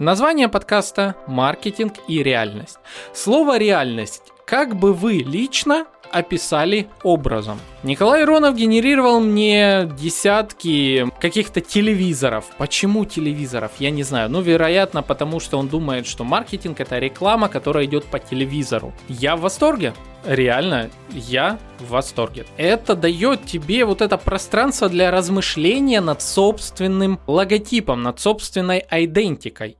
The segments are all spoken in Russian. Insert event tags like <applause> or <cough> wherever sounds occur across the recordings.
Название подкаста «Маркетинг и реальность». Слово «реальность» как бы вы лично описали образом. Николай Иронов генерировал мне десятки каких-то телевизоров. Почему телевизоров? Я не знаю. Ну, вероятно, потому что он думает, что маркетинг это реклама, которая идет по телевизору. Я в восторге. Реально, я в восторге. Это дает тебе вот это пространство для размышления над собственным логотипом, над собственной идентикой.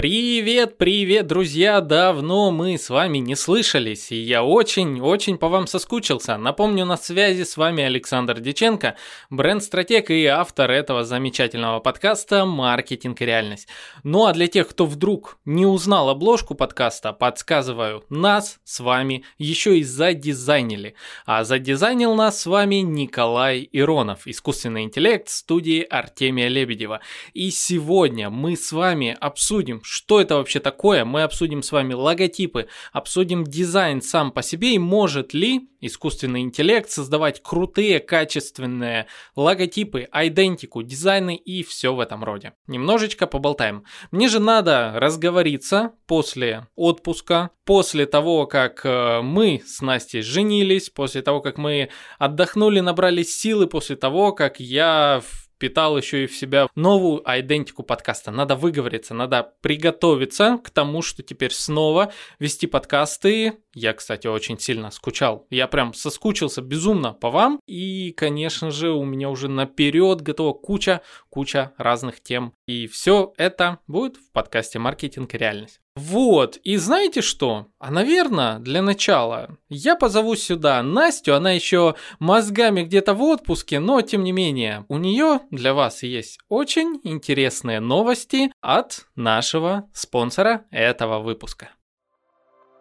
Привет, привет, друзья! Давно мы с вами не слышались, и я очень-очень по вам соскучился. Напомню, на связи с вами Александр Диченко, бренд-стратег и автор этого замечательного подкаста «Маркетинг и реальность». Ну а для тех, кто вдруг не узнал обложку подкаста, подсказываю, нас с вами еще и задизайнили. А задизайнил нас с вами Николай Иронов, искусственный интеллект студии Артемия Лебедева. И сегодня мы с вами обсудим, что это вообще такое, мы обсудим с вами логотипы, обсудим дизайн сам по себе и может ли искусственный интеллект создавать крутые, качественные логотипы, идентику, дизайны и все в этом роде. Немножечко поболтаем. Мне же надо разговориться после отпуска, после того, как э, мы с Настей женились, после того, как мы отдохнули, набрались силы, после того, как я впитал еще и в себя новую идентику подкаста. Надо выговориться, надо приготовиться к тому, что теперь снова вести подкасты. Я, кстати, очень сильно скучал. Я прям соскучился безумно по вам. И, конечно же, у меня уже наперед готова куча, куча разных тем. И все это будет в подкасте «Маркетинг реальность». Вот, и знаете что? А, наверное, для начала я позову сюда Настю, она еще мозгами где-то в отпуске, но тем не менее, у нее для вас есть очень интересные новости от нашего спонсора этого выпуска.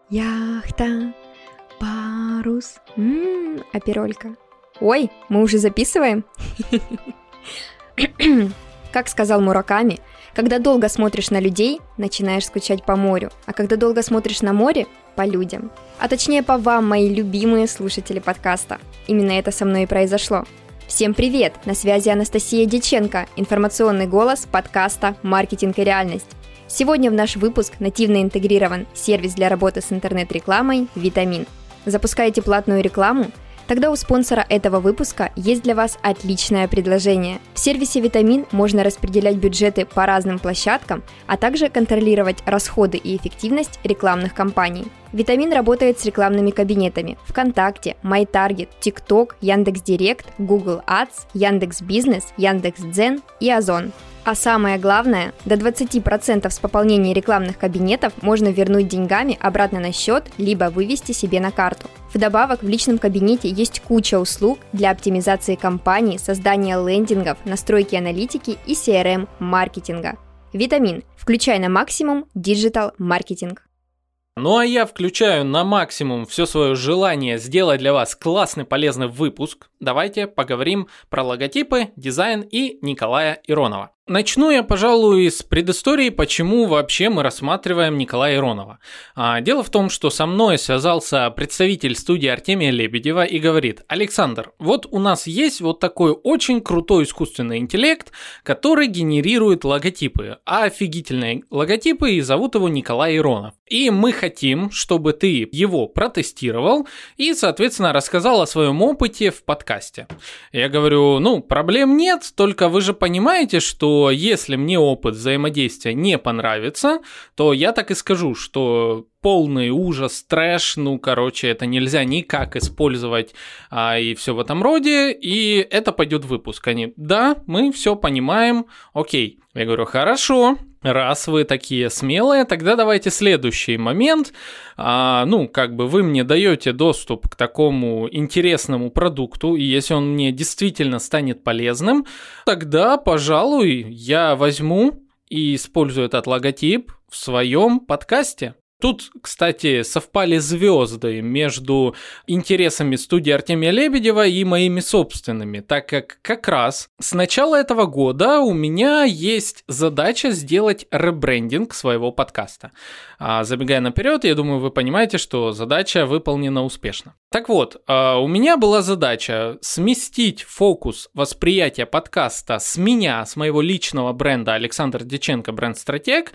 Яхта, парус, м-м, оперолька. Ой, мы уже записываем? <coughs> Как сказал Мураками, когда долго смотришь на людей, начинаешь скучать по морю, а когда долго смотришь на море, по людям. А точнее по вам, мои любимые слушатели подкаста. Именно это со мной и произошло. Всем привет! На связи Анастасия Диченко, информационный голос подкаста «Маркетинг и реальность». Сегодня в наш выпуск нативно интегрирован сервис для работы с интернет-рекламой «Витамин». Запускаете платную рекламу – Тогда у спонсора этого выпуска есть для вас отличное предложение. В сервисе «Витамин» можно распределять бюджеты по разным площадкам, а также контролировать расходы и эффективность рекламных кампаний. Витамин работает с рекламными кабинетами ВКонтакте, MyTarget, TikTok, Яндекс.Директ, Google Ads, Яндекс.Бизнес, Яндекс.Дзен и Озон. А самое главное, до 20% с пополнения рекламных кабинетов можно вернуть деньгами обратно на счет, либо вывести себе на карту. Вдобавок, в личном кабинете есть куча услуг для оптимизации компании, создания лендингов, настройки аналитики и CRM-маркетинга. Витамин. Включай на максимум digital маркетинг. Ну а я включаю на максимум все свое желание сделать для вас классный полезный выпуск. Давайте поговорим про логотипы, дизайн и Николая Иронова. Начну я, пожалуй, с предыстории, почему вообще мы рассматриваем Николая Иронова. А, дело в том, что со мной связался представитель студии Артемия Лебедева и говорит, Александр, вот у нас есть вот такой очень крутой искусственный интеллект, который генерирует логотипы, офигительные логотипы, и зовут его Николай Иронов. И мы хотим, чтобы ты его протестировал и, соответственно, рассказал о своем опыте в подкасте. Я говорю, ну, проблем нет, только вы же понимаете, что если мне опыт взаимодействия не понравится, то я так и скажу, что полный ужас, трэш, ну, короче, это нельзя никак использовать а, и все в этом роде, и это пойдет выпуск. Они, да, мы все понимаем, окей. Я говорю, хорошо, раз вы такие смелые, тогда давайте следующий момент. А, ну, как бы вы мне даете доступ к такому интересному продукту, и если он мне действительно станет полезным, тогда, пожалуй, я возьму и использую этот логотип в своем подкасте. Тут, кстати, совпали звезды между интересами студии Артемия Лебедева и моими собственными, так как как раз с начала этого года у меня есть задача сделать ребрендинг своего подкаста. А забегая наперед, я думаю, вы понимаете, что задача выполнена успешно. Так вот, а, у меня была задача сместить фокус восприятия подкаста с меня, с моего личного бренда Александр Деченко, бренд-стратег,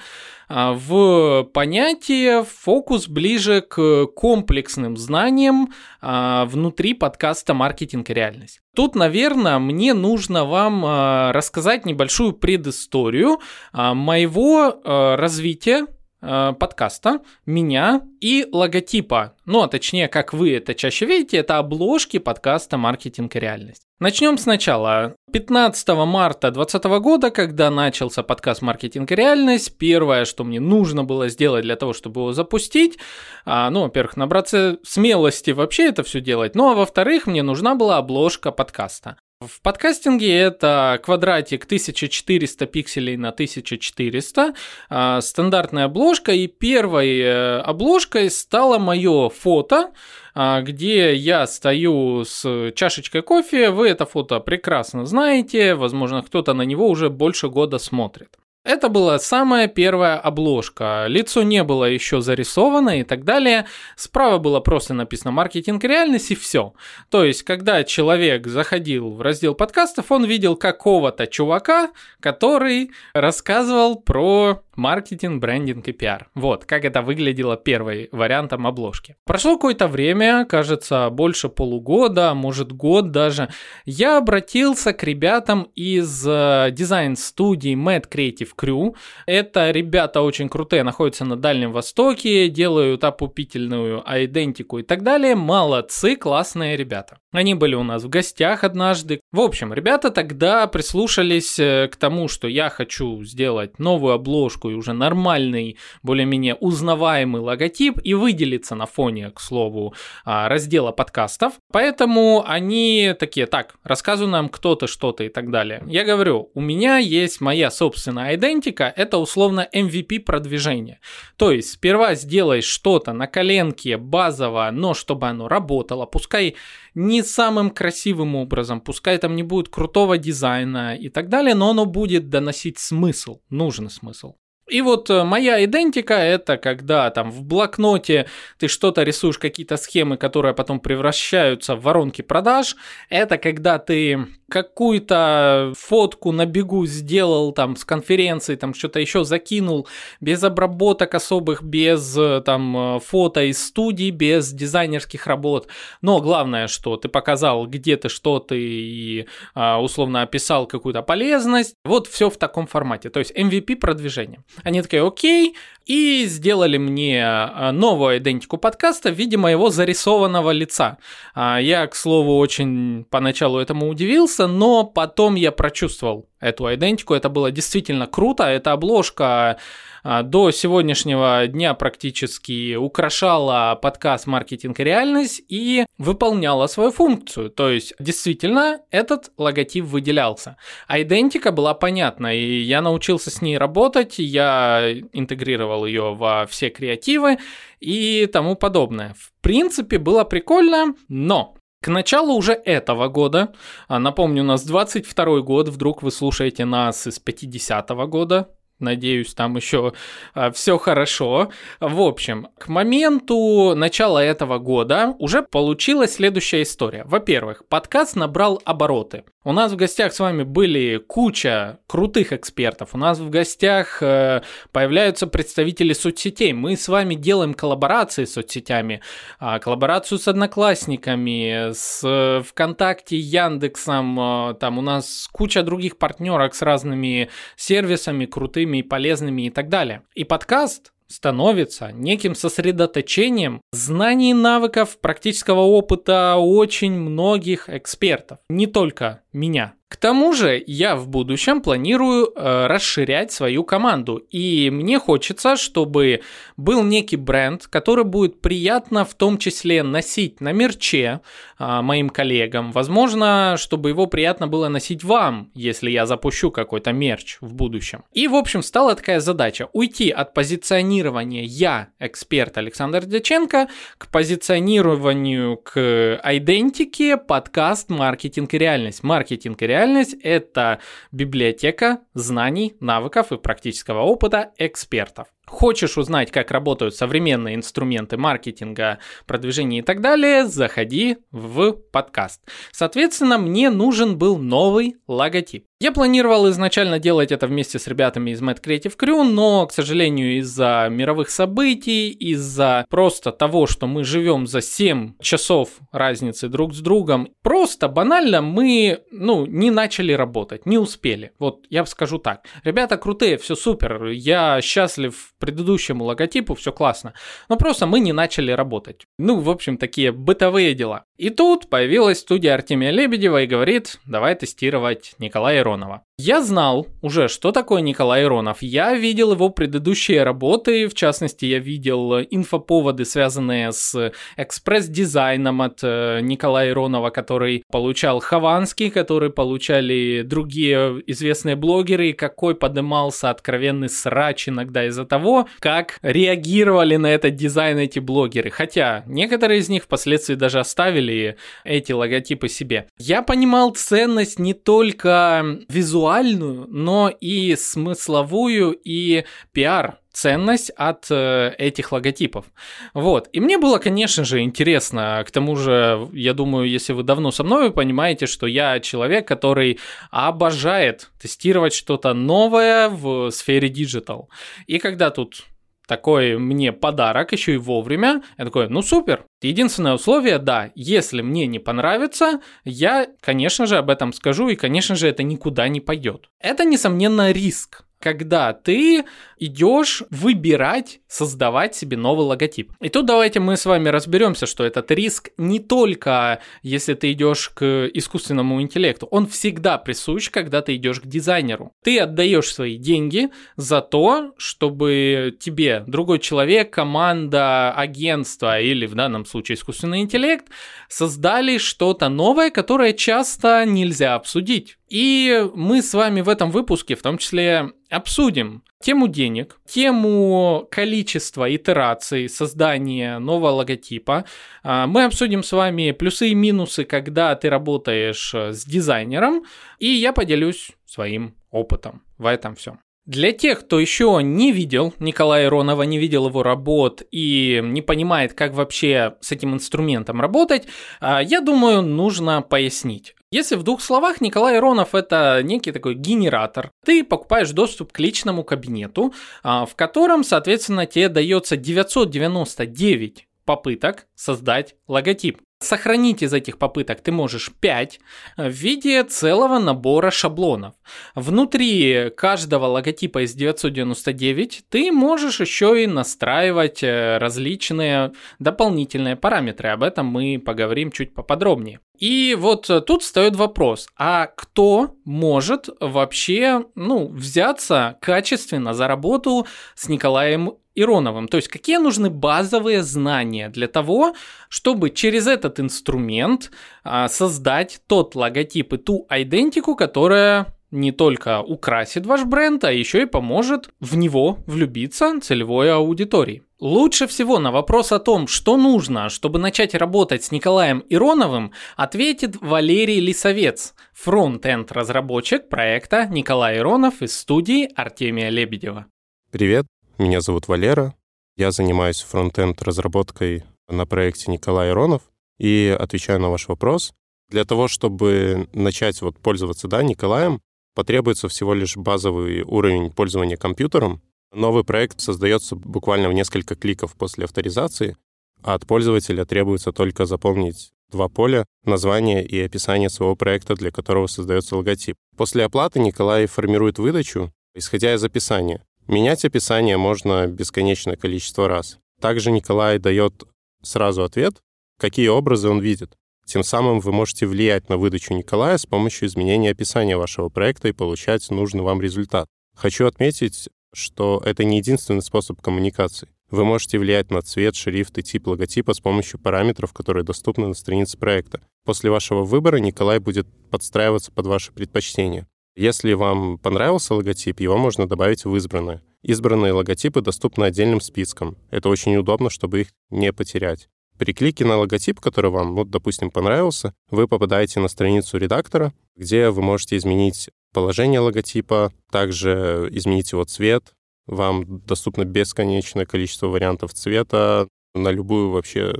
в понятие фокус ближе к комплексным знаниям а, внутри подкаста «Маркетинг и реальность». Тут, наверное, мне нужно вам а, рассказать небольшую предысторию моего развития подкаста, меня и логотипа. Ну, а точнее, как вы это чаще видите, это обложки подкаста «Маркетинг и реальность». Начнем сначала. 15 марта 2020 года, когда начался подкаст «Маркетинг и реальность», первое, что мне нужно было сделать для того, чтобы его запустить, а, ну, во-первых, набраться смелости вообще это все делать, ну, а во-вторых, мне нужна была обложка подкаста. В подкастинге это квадратик 1400 пикселей на 1400, а, стандартная обложка, и первой э, обложкой стало мое фото, а, где я стою с чашечкой кофе. Вы это фото прекрасно знаете, возможно, кто-то на него уже больше года смотрит. Это была самая первая обложка. Лицо не было еще зарисовано и так далее. Справа было просто написано «Маркетинг реальность» и все. То есть, когда человек заходил в раздел подкастов, он видел какого-то чувака, который рассказывал про маркетинг, брендинг и пиар. Вот, как это выглядело первый вариантом обложки. Прошло какое-то время, кажется, больше полугода, может год даже. Я обратился к ребятам из э, дизайн-студии Mad Creative Crew. Это ребята очень крутые, находятся на Дальнем Востоке, делают опупительную идентику и так далее. Молодцы, классные ребята. Они были у нас в гостях однажды. В общем, ребята тогда прислушались э, к тому, что я хочу сделать новую обложку и уже нормальный, более-менее узнаваемый логотип и выделиться на фоне, к слову, а, раздела подкастов. Поэтому они такие, так, рассказывай нам кто-то что-то и так далее. Я говорю, у меня есть моя собственная идентика, это условно MVP продвижение. То есть сперва сделай что-то на коленке базово, но чтобы оно работало, пускай не самым красивым образом, пускай там не будет крутого дизайна и так далее, но оно будет доносить смысл, нужный смысл. И вот э, моя идентика это когда там в блокноте ты что-то рисуешь, какие-то схемы, которые потом превращаются в воронки продаж. Это когда ты какую-то фотку на бегу сделал там с конференции, там что-то еще закинул, без обработок особых, без э, там э, фото из студии, без дизайнерских работ. Но главное, что ты показал, где ты, что ты и а, условно описал какую-то полезность. Вот все в таком формате. То есть MVP продвижение. Они такие, окей, и сделали мне а, новую идентику подкаста в виде моего зарисованного лица. А, я, к слову, очень поначалу этому удивился, но потом я прочувствовал эту идентику. Это было действительно круто. Эта обложка а, до сегодняшнего дня практически украшала подкаст «Маркетинг и реальность» и выполняла свою функцию. То есть, действительно, этот логотип выделялся. А идентика была понятна, и я научился с ней работать, я интегрировал ее во все креативы и тому подобное. В принципе, было прикольно, но к началу уже этого года, а, напомню, у нас 22 год, вдруг вы слушаете нас из 50 -го года, Надеюсь, там еще а, все хорошо. В общем, к моменту начала этого года уже получилась следующая история. Во-первых, подкаст набрал обороты. У нас в гостях с вами были куча крутых экспертов. У нас в гостях э, появляются представители соцсетей. Мы с вами делаем коллаборации с соцсетями, э, коллаборацию с одноклассниками, с э, ВКонтакте, Яндексом. Э, там у нас куча других партнерок с разными сервисами крутыми и полезными и так далее. И подкаст становится неким сосредоточением знаний и навыков практического опыта очень многих экспертов, не только меня. К тому же я в будущем планирую э, расширять свою команду, и мне хочется, чтобы был некий бренд, который будет приятно в том числе носить на мерче э, моим коллегам. Возможно, чтобы его приятно было носить вам, если я запущу какой-то мерч в будущем. И, в общем, стала такая задача уйти от позиционирования «я эксперт Александр Дяченко» к позиционированию к идентике подкаст «Маркетинг и реальность». Маркетинг и реальность – это библиотека знаний, навыков и практического опыта экспертов. Хочешь узнать, как работают современные инструменты маркетинга, продвижения и так далее, заходи в подкаст. Соответственно, мне нужен был новый логотип. Я планировал изначально делать это вместе с ребятами из Mad Creative Crew, но, к сожалению, из-за мировых событий, из-за просто того, что мы живем за 7 часов разницы друг с другом, просто банально мы, ну, не начали работать, не успели. Вот я скажу так. Ребята крутые, все супер, я счастлив предыдущему логотипу, все классно. Но просто мы не начали работать. Ну, в общем, такие бытовые дела. И тут появилась студия Артемия Лебедева и говорит, давай тестировать Николая Иронова. Я знал уже, что такое Николай Иронов. Я видел его предыдущие работы, в частности, я видел инфоповоды, связанные с экспресс-дизайном от э, Николая Иронова, который получал Хованский, который получали другие известные блогеры, и какой подымался откровенный срач иногда из-за того, как реагировали на этот дизайн эти блогеры. Хотя некоторые из них впоследствии даже оставили эти логотипы себе. Я понимал ценность не только визуальную, но и смысловую и пиар ценность от э, этих логотипов. Вот. И мне было, конечно же, интересно. К тому же, я думаю, если вы давно со мной, вы понимаете, что я человек, который обожает тестировать что-то новое в сфере digital. И когда тут такой мне подарок еще и вовремя. Я такой, ну супер. Единственное условие, да, если мне не понравится, я, конечно же, об этом скажу, и, конечно же, это никуда не пойдет. Это, несомненно, риск когда ты идешь выбирать, создавать себе новый логотип. И тут давайте мы с вами разберемся, что этот риск не только если ты идешь к искусственному интеллекту, он всегда присущ, когда ты идешь к дизайнеру. Ты отдаешь свои деньги за то, чтобы тебе другой человек, команда, агентство или в данном случае искусственный интеллект создали что-то новое, которое часто нельзя обсудить. И мы с вами в этом выпуске в том числе обсудим тему денег, тему количества итераций создания нового логотипа. А, мы обсудим с вами плюсы и минусы, когда ты работаешь с дизайнером, и я поделюсь своим опытом в этом всем. Для тех, кто еще не видел Николая Иронова, не видел его работ и не понимает, как вообще с этим инструментом работать, а, я думаю, нужно пояснить. Если в двух словах, Николай Иронов это некий такой генератор. Ты покупаешь доступ к личному кабинету, а, в котором, соответственно, тебе дается 999 попыток создать логотип. Сохранить из этих попыток ты можешь 5 в виде целого набора шаблонов. Внутри каждого логотипа из 999 ты можешь еще и настраивать э, различные дополнительные параметры. Об этом мы поговорим чуть поподробнее. И вот тут встает вопрос, а кто может вообще ну, взяться качественно за работу с Николаем Ироновым. То есть какие нужны базовые знания для того, чтобы через этот инструмент а, создать тот логотип и ту идентику, которая не только украсит ваш бренд, а еще и поможет в него влюбиться целевой аудитории. Лучше всего на вопрос о том, что нужно, чтобы начать работать с Николаем Ироновым, ответит Валерий Лисовец, фронт-энд разработчик проекта Николай Иронов из студии Артемия Лебедева. Привет, меня зовут Валера. Я занимаюсь фронтенд разработкой на проекте Николай Иронов и отвечаю на ваш вопрос. Для того, чтобы начать вот пользоваться да, Николаем, потребуется всего лишь базовый уровень пользования компьютером. Новый проект создается буквально в несколько кликов после авторизации, а от пользователя требуется только запомнить два поля, название и описание своего проекта, для которого создается логотип. После оплаты Николай формирует выдачу, исходя из описания. Менять описание можно бесконечное количество раз. Также Николай дает сразу ответ, какие образы он видит. Тем самым вы можете влиять на выдачу Николая с помощью изменения описания вашего проекта и получать нужный вам результат. Хочу отметить, что это не единственный способ коммуникации. Вы можете влиять на цвет, шрифт и тип логотипа с помощью параметров, которые доступны на странице проекта. После вашего выбора Николай будет подстраиваться под ваши предпочтения. Если вам понравился логотип, его можно добавить в избранное. Избранные логотипы доступны отдельным списком. Это очень удобно, чтобы их не потерять. При клике на логотип, который вам, ну, допустим, понравился, вы попадаете на страницу редактора, где вы можете изменить положение логотипа, также изменить его цвет. Вам доступно бесконечное количество вариантов цвета на любую вообще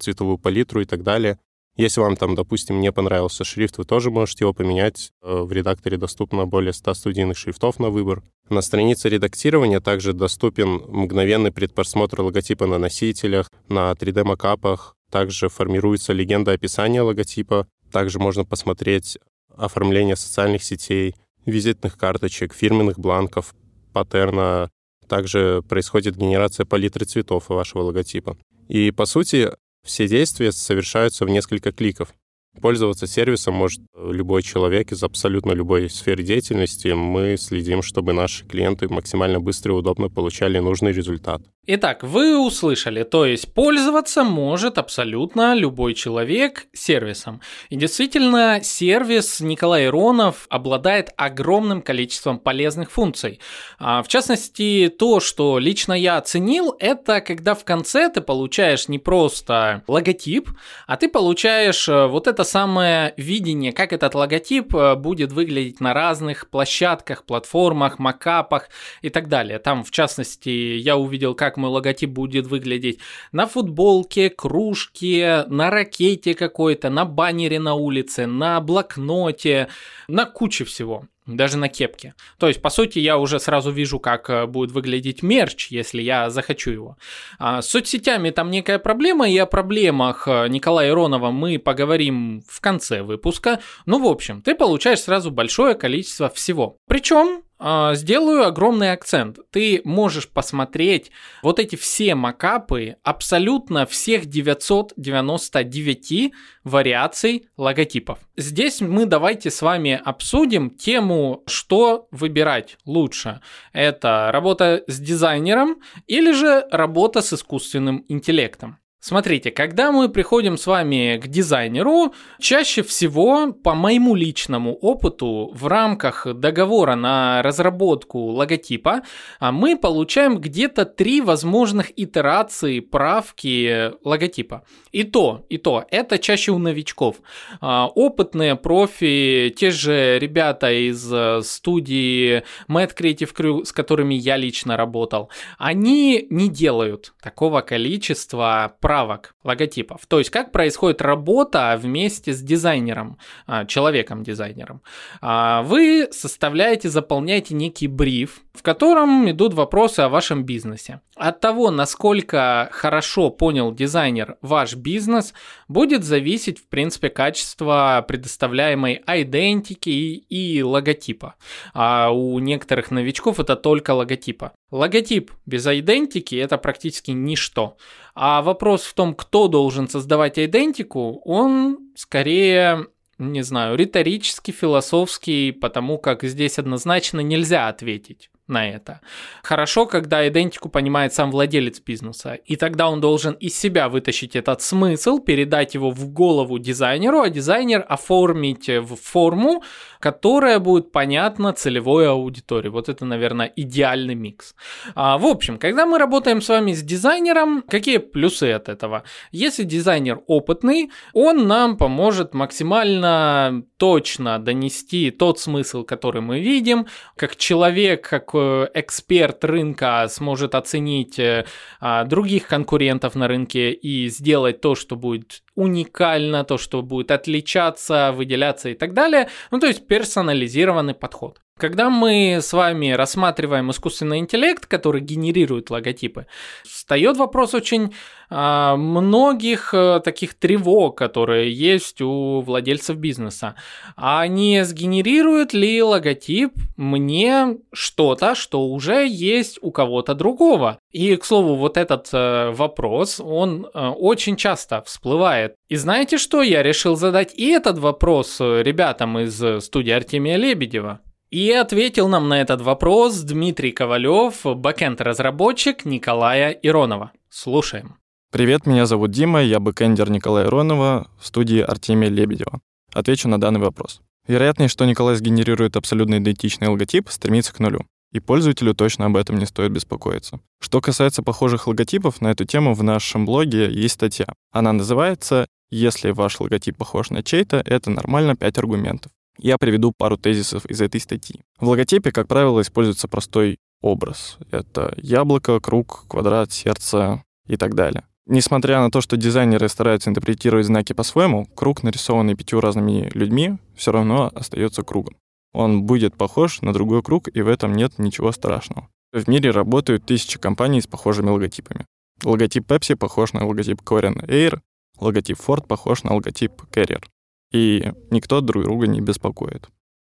цветовую палитру и так далее. Если вам там, допустим, не понравился шрифт, вы тоже можете его поменять. Э, в редакторе доступно более 100 студийных шрифтов на выбор. На странице редактирования также доступен мгновенный предпросмотр логотипа на носителях, на 3D-макапах. Также формируется легенда описания логотипа. Также можно посмотреть оформление социальных сетей, визитных карточек, фирменных бланков, паттерна. Также происходит генерация палитры цветов вашего логотипа. И, по сути, все действия совершаются в несколько кликов. Пользоваться сервисом может любой человек из абсолютно любой сферы деятельности. Мы следим, чтобы наши клиенты максимально быстро и удобно получали нужный результат. Итак, вы услышали, то есть пользоваться может абсолютно любой человек сервисом. И действительно, сервис Николай Иронов обладает огромным количеством полезных функций. А, в частности, то, что лично я оценил, это когда в конце ты получаешь не просто логотип, а ты получаешь э, вот это самое видение, как этот логотип э, будет выглядеть на разных площадках, платформах, макапах и так далее. Там, в частности, я увидел, как как мой логотип будет выглядеть. На футболке, кружке, на ракете какой-то, на баннере на улице, на блокноте, на куче всего даже на кепке. То есть, по сути, я уже сразу вижу, как э, будет выглядеть мерч, если я захочу его. А с соцсетями там некая проблема, и о проблемах э, Николая Иронова мы поговорим в конце выпуска. Ну, в общем, ты получаешь сразу большое количество всего. Причем сделаю огромный акцент. Ты можешь посмотреть вот эти все макапы абсолютно всех 999 вариаций логотипов. Здесь мы давайте с вами обсудим тему, что выбирать лучше. Это работа с дизайнером или же работа с искусственным интеллектом. Смотрите, когда мы приходим с вами к дизайнеру, чаще всего, по моему личному опыту, в рамках договора на разработку логотипа, а, мы получаем где-то три возможных итерации правки логотипа. И то, и то, это чаще у новичков. А, опытные профи, те же ребята из э, студии Mad Creative Crew, с которыми я лично работал, они не делают такого количества правок правок логотипов. То есть как происходит работа вместе с дизайнером, а, человеком-дизайнером. А, вы составляете, заполняете некий бриф, в котором идут вопросы о вашем бизнесе. От того, насколько хорошо понял дизайнер ваш бизнес, будет зависеть, в принципе, качество предоставляемой идентики и логотипа. А у некоторых новичков это только логотипа. Логотип без идентики это практически ничто. А вопрос в том, кто должен создавать идентику, он скорее не знаю, риторический, философский, потому как здесь однозначно нельзя ответить на это. Хорошо, когда идентику понимает сам владелец бизнеса, и тогда он должен из себя вытащить этот смысл, передать его в голову дизайнеру, а дизайнер оформить в форму, которая будет понятна целевой аудитории. Вот это, наверное, идеальный микс. А, в общем, когда мы работаем с вами с дизайнером, какие плюсы от этого? Если дизайнер опытный, он нам поможет максимально точно донести тот смысл, который мы видим, как человек, как эксперт рынка сможет оценить э, а, других конкурентов на рынке и сделать то, что будет уникально, то, что будет отличаться, выделяться и так далее. Ну, то есть персонализированный подход. Когда мы с вами рассматриваем искусственный интеллект, который генерирует логотипы, встает вопрос очень а, многих а, таких тревог, которые есть у владельцев бизнеса. А не сгенерирует ли логотип мне что-то, что уже есть у кого-то другого? И, к слову, вот этот а, вопрос, он а, очень часто всплывает. И знаете что? Я решил задать и этот вопрос ребятам из студии Артемия Лебедева. И ответил нам на этот вопрос Дмитрий Ковалев, бэкэнд-разработчик Николая Иронова. Слушаем. Привет, меня зовут Дима, я бэкэндер Николая Иронова в студии Артемия Лебедева. Отвечу на данный вопрос. Вероятность, что Николай сгенерирует абсолютно идентичный логотип, стремится к нулю. И пользователю точно об этом не стоит беспокоиться. Что касается похожих логотипов, на эту тему в нашем блоге есть статья. Она называется «Если ваш логотип похож на чей-то, это нормально 5 аргументов». Я приведу пару тезисов из этой статьи. В логотипе, как правило, используется простой образ. Это яблоко, круг, квадрат, сердце и так далее. Несмотря на то, что дизайнеры стараются интерпретировать знаки по-своему, круг, нарисованный пятью разными людьми, все равно остается кругом. Он будет похож на другой круг, и в этом нет ничего страшного. В мире работают тысячи компаний с похожими логотипами. Логотип Pepsi похож на логотип Korean Air, логотип Ford похож на логотип Carrier и никто друг друга не беспокоит.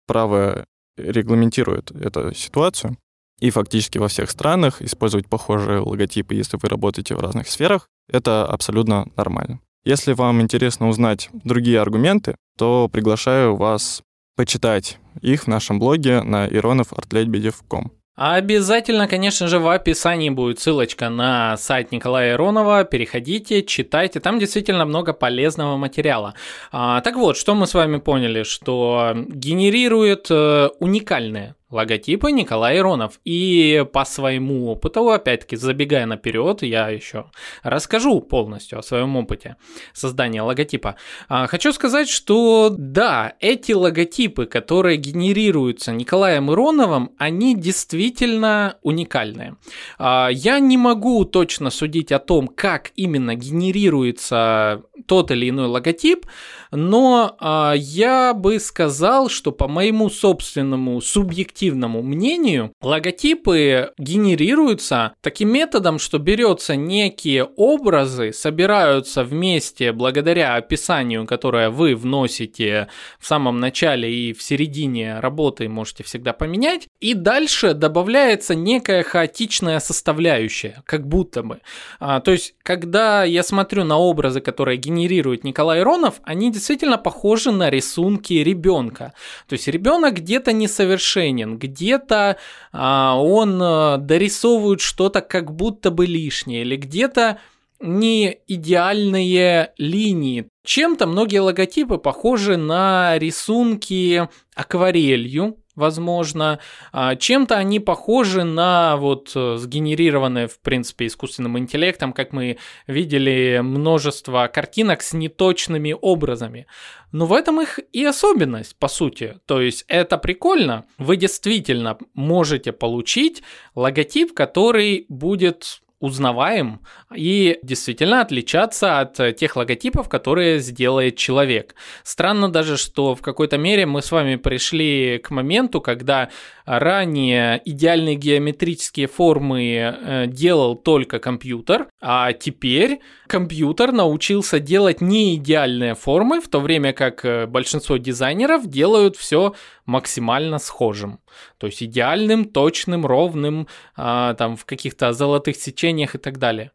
Право регламентирует эту ситуацию, и фактически во всех странах использовать похожие логотипы, если вы работаете в разных сферах, это абсолютно нормально. Если вам интересно узнать другие аргументы, то приглашаю вас почитать их в нашем блоге на ironofartlebedев.com. Обязательно, конечно же, в описании будет ссылочка на сайт Николая Иронова. Переходите, читайте. Там действительно много полезного материала. А, так вот, что мы с вами поняли, что генерирует э, уникальные логотипы Николай Иронов. И по своему опыту, опять-таки, забегая наперед, я еще расскажу полностью о своем опыте создания логотипа. А, хочу сказать, что да, эти логотипы, которые генерируются Николаем Ироновым, они действительно уникальные. А, я не могу точно судить о том, как именно генерируется тот или иной логотип, но а, я бы сказал, что по моему собственному субъективному мнению, логотипы генерируются таким методом, что берется некие образы, собираются вместе благодаря описанию, которое вы вносите в самом начале и в середине работы можете всегда поменять, и дальше добавляется некая хаотичная составляющая, как будто бы. А, то есть, когда я смотрю на образы, которые генерирует Николай Ронов, они действительно похожи на рисунки ребенка. То есть ребенок где-то несовершенен, где-то а, он а, дорисовывает что-то как будто бы лишнее, или где-то не идеальные линии. Чем-то многие логотипы похожи на рисунки акварелью, возможно. А, чем-то они похожи на вот э, сгенерированные, в принципе, искусственным интеллектом, как мы видели множество картинок с неточными образами. Но в этом их и особенность, по сути. То есть это прикольно. Вы действительно можете получить логотип, который будет узнаваем и действительно отличаться от тех логотипов, которые сделает человек. Странно даже, что в какой-то мере мы с вами пришли к моменту, когда ранее идеальные геометрические формы э, делал только компьютер, а теперь компьютер научился делать не идеальные формы, в то время как э, большинство дизайнеров делают все максимально схожим. То есть идеальным, точным, ровным, а, там в каких-то золотых сечениях и так далее.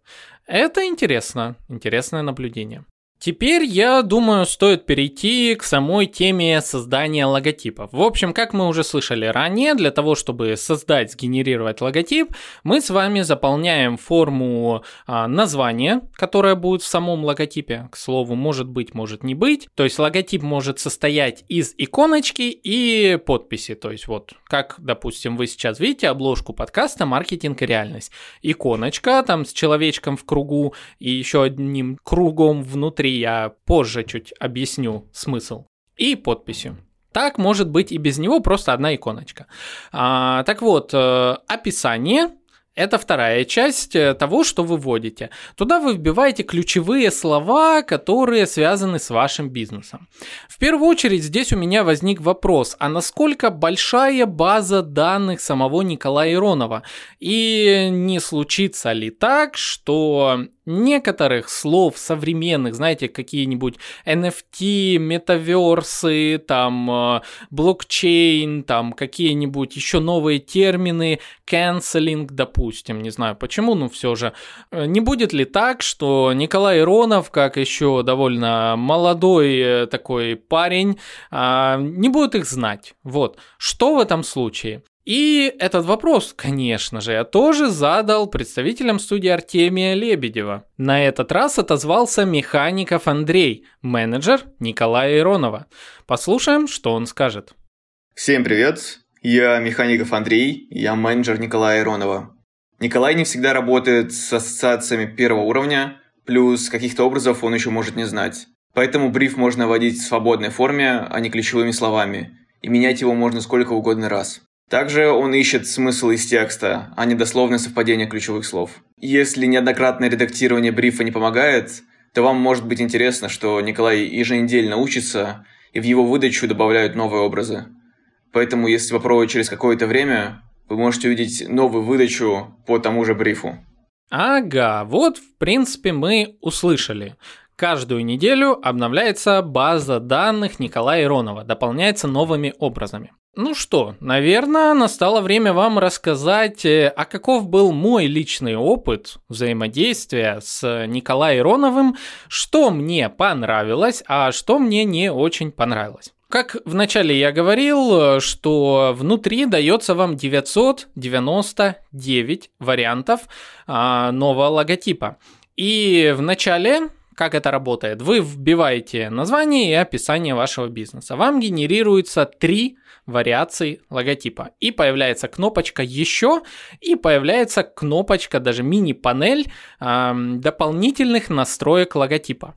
Это интересно, интересное наблюдение. Теперь, я думаю, стоит перейти к самой теме создания логотипов. В общем, как мы уже слышали ранее, для того, чтобы создать, сгенерировать логотип, мы с вами заполняем форму а, названия, которое будет в самом логотипе. К слову, может быть, может не быть. То есть логотип может состоять из иконочки и подписи. То есть вот, как, допустим, вы сейчас видите обложку подкаста «Маркетинг и реальность». Иконочка там с человечком в кругу и еще одним кругом внутри я позже чуть объясню смысл, и подписью. Так может быть и без него, просто одна иконочка. А, так вот, э, описание Это вторая часть э, того, что вы вводите. Туда вы вбиваете ключевые слова, которые связаны с вашим бизнесом. В первую очередь здесь у меня возник вопрос, а насколько большая база данных самого Николая Иронова? И не случится ли так, что некоторых слов современных, знаете, какие-нибудь NFT, метаверсы, там, э, блокчейн, там, какие-нибудь еще новые термины, canceling, допустим, не знаю почему, но все же. Э, не будет ли так, что Николай Иронов, как еще довольно молодой э, такой парень, а, не будет их знать? Вот. Что в этом случае? И этот вопрос, конечно же, я тоже задал представителям студии Артемия Лебедева. На этот раз отозвался Механиков Андрей, менеджер Николая Иронова. Послушаем, что он скажет. Всем привет, я Механиков Андрей, я менеджер Николая Иронова. Николай не всегда работает с ассоциациями первого уровня, плюс каких-то образов он еще может не знать. Поэтому бриф можно вводить в свободной форме, а не ключевыми словами, и менять его можно сколько угодно раз. Также он ищет смысл из текста, а не дословное совпадение ключевых слов. Если неоднократное редактирование брифа не помогает, то вам может быть интересно, что Николай еженедельно учится, и в его выдачу добавляют новые образы. Поэтому, если попробовать через какое-то время, вы можете увидеть новую выдачу по тому же брифу. Ага, вот в принципе мы услышали. Каждую неделю обновляется база данных Николая Иронова, дополняется новыми образами. Ну что, наверное, настало время вам рассказать, э, а каков был мой личный опыт взаимодействия с Николаем Ироновым, что мне понравилось, а что мне не очень понравилось. Как вначале я говорил, что внутри дается вам 999 вариантов а, нового логотипа. И вначале как это работает? Вы вбиваете название и описание вашего бизнеса. Вам генерируется три вариаций логотипа. И появляется кнопочка «Еще», и появляется кнопочка, даже мини-панель дополнительных настроек логотипа.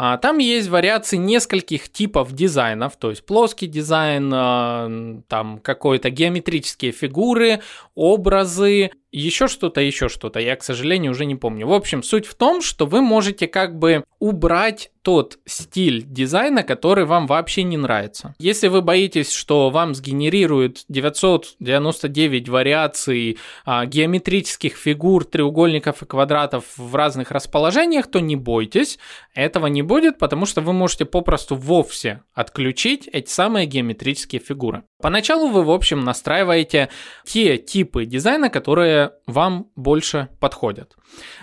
А, там есть вариации нескольких типов дизайнов, то есть плоский дизайн, а, там какой-то геометрические фигуры, образы, еще что-то, еще что-то. Я, к сожалению, уже не помню. В общем, суть в том, что вы можете как бы убрать тот стиль дизайна, который вам вообще не нравится. Если вы боитесь, что вам сгенерируют 999 вариаций а, геометрических фигур, треугольников и квадратов в разных расположениях, то не бойтесь, этого не будет, потому что вы можете попросту вовсе отключить эти самые геометрические фигуры. Поначалу вы, в общем, настраиваете те типы дизайна, которые вам больше подходят.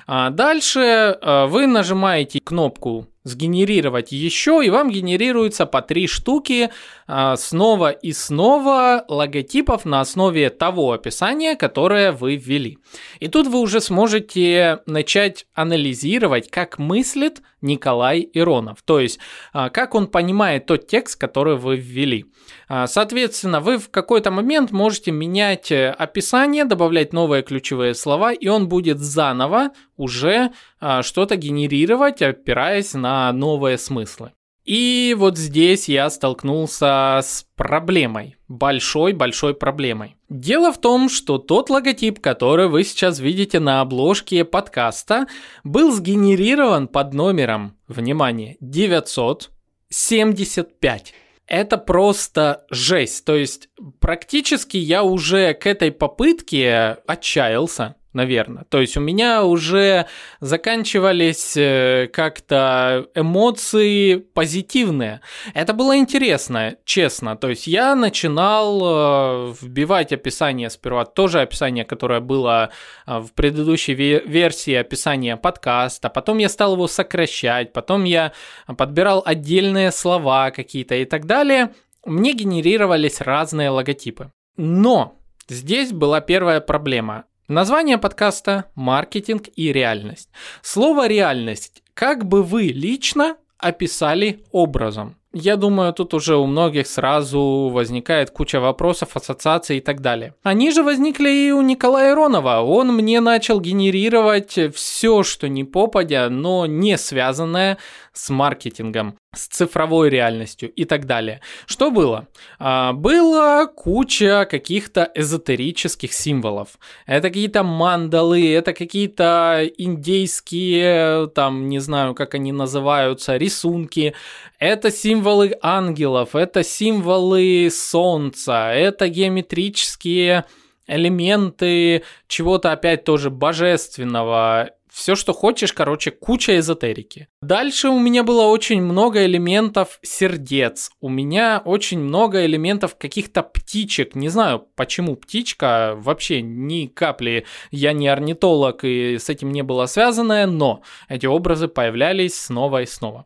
А дальше э, вы нажимаете кнопку сгенерировать еще, и вам генерируется по три штуки а, снова и снова логотипов на основе того описания, которое вы ввели. И тут вы уже сможете начать анализировать, как мыслит Николай Иронов, то есть а, как он понимает тот текст, который вы ввели. Соответственно, вы в какой-то момент можете менять э, описание, добавлять новые ключевые слова, и он будет заново уже а, что-то генерировать, опираясь на новые смыслы. И вот здесь я столкнулся с проблемой, большой-большой проблемой. Дело в том, что тот логотип, который вы сейчас видите на обложке подкаста, был сгенерирован под номером, внимание, 975 это просто жесть. То есть практически я уже к этой попытке отчаялся наверное. То есть у меня уже заканчивались э, как-то эмоции позитивные. Это было интересно, честно. То есть я начинал э, вбивать описание сперва, тоже описание, которое было э, в предыдущей версии описания подкаста, потом я стал его сокращать, потом я подбирал отдельные слова какие-то и так далее. Мне генерировались разные логотипы. Но Здесь была первая проблема. Название подкаста «Маркетинг и реальность». Слово «реальность» как бы вы лично описали образом? Я думаю, тут уже у многих сразу возникает куча вопросов, ассоциаций и так далее. Они же возникли и у Николая Иронова. Он мне начал генерировать все, что не попадя, но не связанное с маркетингом, с цифровой реальностью и так далее. Что было? А, было куча каких-то эзотерических символов. Это какие-то мандалы, это какие-то индейские, там, не знаю, как они называются, рисунки. Это символы ангелов, это символы солнца, это геометрические элементы чего-то опять тоже божественного все, что хочешь, короче, куча эзотерики. Дальше у меня было очень много элементов сердец. У меня очень много элементов каких-то птичек. Не знаю, почему птичка, вообще ни капли. Я не орнитолог, и с этим не было связано, но эти образы появлялись снова и снова.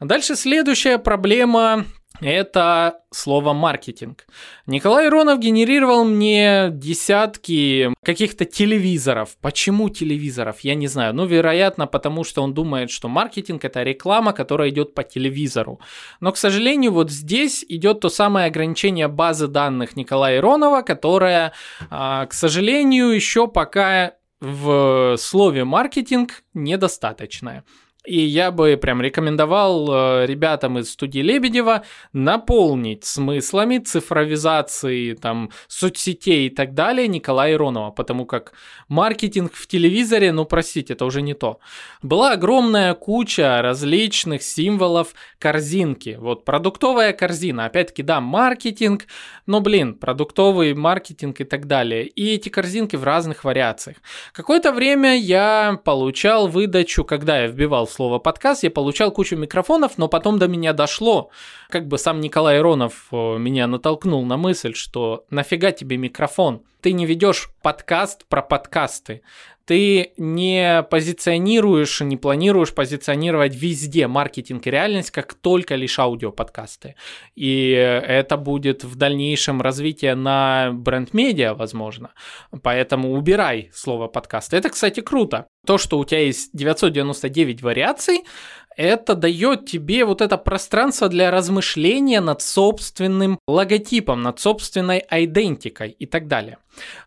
Дальше следующая проблема это слово маркетинг. Николай Иронов генерировал мне десятки каких-то телевизоров. Почему телевизоров? Я не знаю. Ну, вероятно, потому что он думает, что маркетинг это реклама, которая идет по телевизору. Но, к сожалению, вот здесь идет то самое ограничение базы данных Николая Иронова, которое, а, к сожалению, еще пока в слове маркетинг недостаточное. И я бы прям рекомендовал э, ребятам из студии Лебедева наполнить смыслами цифровизации там соцсетей и так далее Николая Иронова, потому как маркетинг в телевизоре, ну простите, это уже не то. Была огромная куча различных символов корзинки. Вот продуктовая корзина, опять-таки, да, маркетинг, но, блин, продуктовый маркетинг и так далее. И эти корзинки в разных вариациях. Какое-то время я получал выдачу, когда я вбивал слово подкаст, я получал кучу микрофонов, но потом до меня дошло, как бы сам Николай Иронов э, меня натолкнул на мысль, что нафига тебе микрофон? Ты не ведешь подкаст про подкасты ты не позиционируешь, не планируешь позиционировать везде маркетинг и реальность, как только лишь аудиоподкасты. И это будет в дальнейшем развитие на бренд-медиа, возможно. Поэтому убирай слово подкаст. Это, кстати, круто. То, что у тебя есть 999 вариаций, это дает тебе вот это пространство для размышления над собственным логотипом, над собственной идентикой и так далее.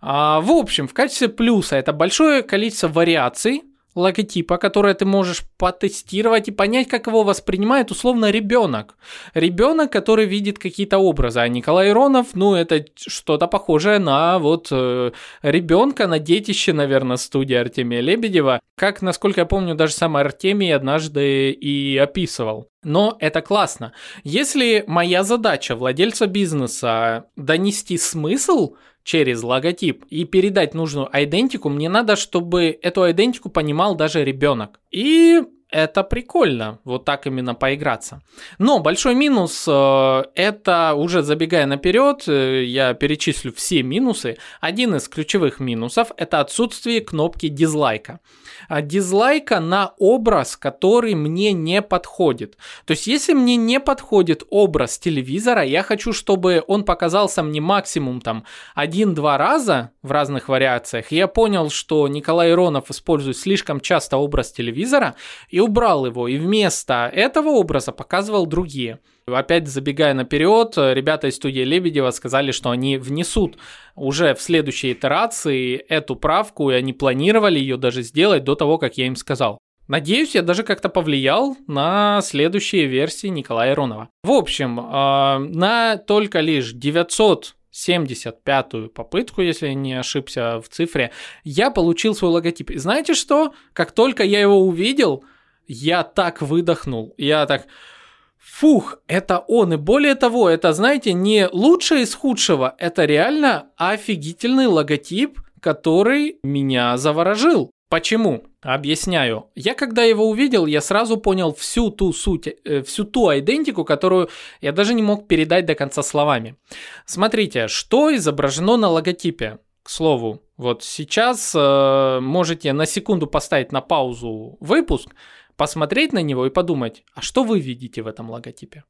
А, в общем, в качестве плюса это большое количество вариаций, логотипа, которое ты можешь потестировать и понять, как его воспринимает условно ребенок. Ребенок, который видит какие-то образы. А Николай Иронов, ну, это что-то похожее на вот э, ребенка, на детище, наверное, студии Артемия Лебедева. Как, насколько я помню, даже сам Артемий однажды и описывал. Но это классно. Если моя задача владельца бизнеса донести смысл через логотип и передать нужную идентику, мне надо, чтобы эту идентику понимал даже ребенок. И это прикольно, вот так именно поиграться. Но большой минус, э, это уже забегая наперед, э, я перечислю все минусы. Один из ключевых минусов это отсутствие кнопки дизлайка. А дизлайка на образ, который мне не подходит. То есть, если мне не подходит образ телевизора, я хочу, чтобы он показался мне максимум там один-два раза в разных вариациях. Я понял, что Николай Иронов использует слишком часто образ телевизора и убрал его, и вместо этого образа показывал другие. Опять забегая наперед, ребята из студии Лебедева сказали, что они внесут уже в следующей итерации эту правку, и они планировали ее даже сделать до того, как я им сказал. Надеюсь, я даже как-то повлиял на следующие версии Николая Иронова. В общем, э, на только лишь 900 75-ю попытку, если я не ошибся в цифре, я получил свой логотип. И знаете что? Как только я его увидел, я так выдохнул. Я так... Фух, это он. И более того, это, знаете, не лучшее из худшего. Это реально офигительный логотип, который меня заворожил. Почему? Объясняю. Я когда его увидел, я сразу понял всю ту суть, э, всю ту идентику, которую я даже не мог передать до конца словами. Смотрите, что изображено на логотипе. К слову, вот сейчас э, можете на секунду поставить на паузу выпуск, посмотреть на него и подумать, а что вы видите в этом логотипе?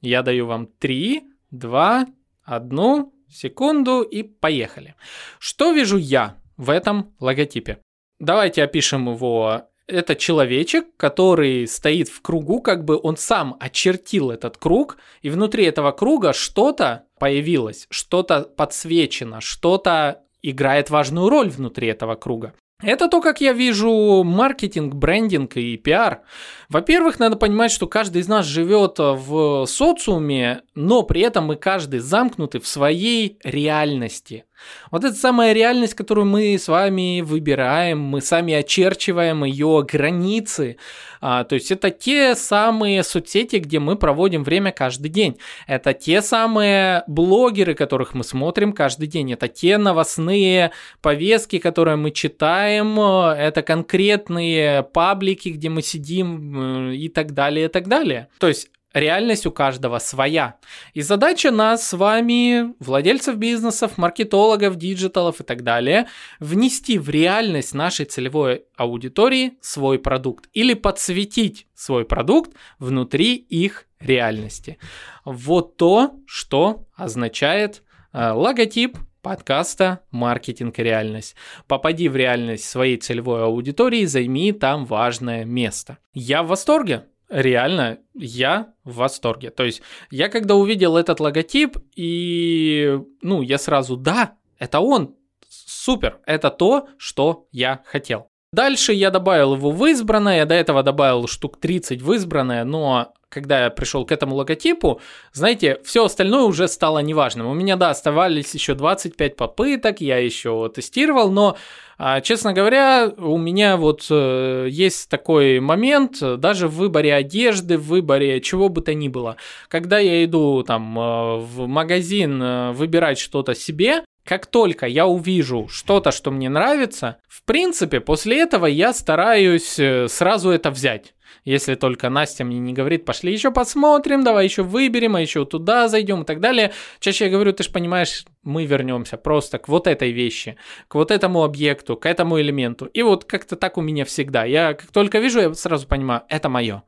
Я даю вам 3, 2, 1 секунду и поехали. Что вижу я в этом логотипе? Давайте опишем его. Это человечек, который стоит в кругу, как бы он сам очертил этот круг, и внутри этого круга что-то появилось, что-то подсвечено, что-то играет важную роль внутри этого круга. Это то, как я вижу маркетинг, брендинг и пиар. Во-первых, надо понимать, что каждый из нас живет в социуме, но при этом мы каждый замкнуты в своей реальности. Вот это самая реальность, которую мы с вами выбираем, мы сами очерчиваем ее границы. А, то есть это те самые соцсети, где мы проводим время каждый день. Это те самые блогеры, которых мы смотрим каждый день. Это те новостные повестки, которые мы читаем. Это конкретные паблики, где мы сидим и так далее, и так далее. То есть реальность у каждого своя. И задача нас с вами, владельцев бизнесов, маркетологов, digital ов и так далее, внести в реальность нашей целевой аудитории свой продукт или подсветить свой продукт внутри их реальности. Вот то, что означает э, логотип подкаста «Маркетинг и реальность». Попади в реальность своей целевой аудитории, займи там важное место. Я в восторге реально я в восторге. То есть я когда увидел этот логотип, и ну, я сразу, да, это он, супер, это то, что я хотел. Дальше я добавил его в избранное, я до этого добавил штук 30 в избранное, но когда я пришел к этому логотипу, знаете, все остальное уже стало неважным. У меня, да, оставались еще 25 попыток, я еще тестировал, но, а, честно говоря, у меня вот э, есть такой момент, даже в выборе одежды, в выборе чего бы то ни было. Когда я иду там э, в магазин э, выбирать что-то себе, как только я увижу что-то, что мне нравится, в принципе, после этого я стараюсь сразу это взять. Если только Настя мне не говорит, пошли еще посмотрим, давай еще выберем, а еще туда зайдем и так далее. Чаще я говорю, ты же понимаешь, мы вернемся просто к вот этой вещи, к вот этому объекту, к этому элементу. И вот как-то так у меня всегда. Я как только вижу, я сразу понимаю, это мое.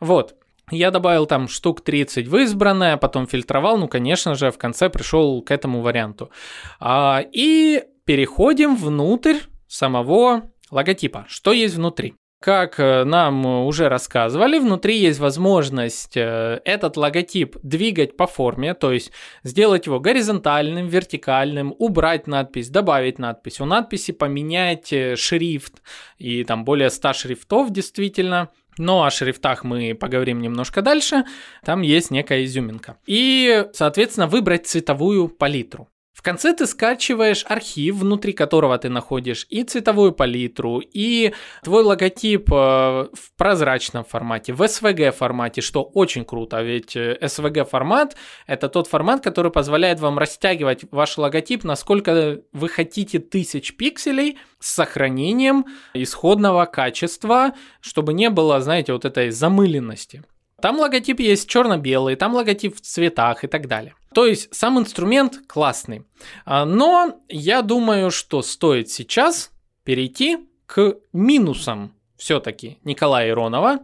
Вот. Я добавил там штук 30 в избранное, потом фильтровал, ну, конечно же, в конце пришел к этому варианту. А, и переходим внутрь самого логотипа. Что есть внутри? Как э, нам уже рассказывали, внутри есть возможность э, этот логотип двигать по форме, то есть сделать его горизонтальным, вертикальным, убрать надпись, добавить надпись, у надписи поменять э, шрифт, и там более 100 шрифтов действительно. Но о шрифтах мы поговорим немножко дальше. Там есть некая изюминка. И, соответственно, выбрать цветовую палитру. В конце ты скачиваешь архив, внутри которого ты находишь и цветовую палитру, и твой логотип э, в прозрачном формате, в SVG формате, что очень круто, ведь SVG э, формат это тот формат, который позволяет вам растягивать ваш логотип, насколько вы хотите тысяч пикселей с сохранением исходного качества, чтобы не было, знаете, вот этой замыленности. Там логотип есть черно-белый, там логотип в цветах и так далее. То есть сам инструмент классный. А, но я думаю, что стоит сейчас перейти к минусам все-таки Николая Иронова.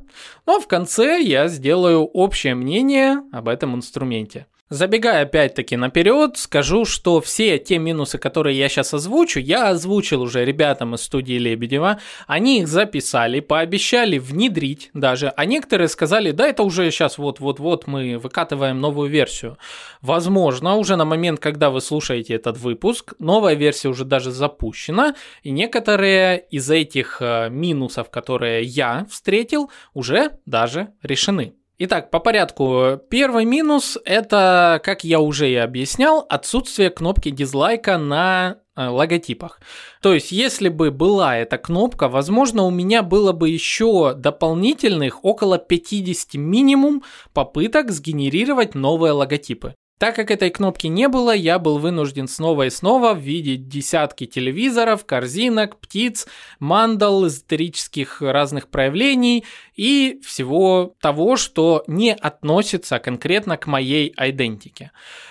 Но в конце я сделаю общее мнение об этом инструменте. Забегая опять-таки наперед, скажу, что все те минусы, которые я сейчас озвучу, я озвучил уже ребятам из студии Лебедева. Они их записали, пообещали внедрить даже, а некоторые сказали, да, это уже сейчас вот-вот-вот мы выкатываем новую версию. Возможно, уже на момент, когда вы слушаете этот выпуск, новая версия уже даже запущена, и некоторые из этих э, минусов, которые я встретил, уже даже решены. Итак, по порядку. Первый минус – это, как я уже и объяснял, отсутствие кнопки дизлайка на э, логотипах. То есть, если бы была эта кнопка, возможно, у меня было бы еще дополнительных около 50 минимум попыток сгенерировать новые логотипы. Так как этой кнопки не было, я был вынужден снова и снова видеть десятки телевизоров, корзинок, птиц, мандал, эзотерических разных проявлений и всего того, что не относится конкретно к моей идентике.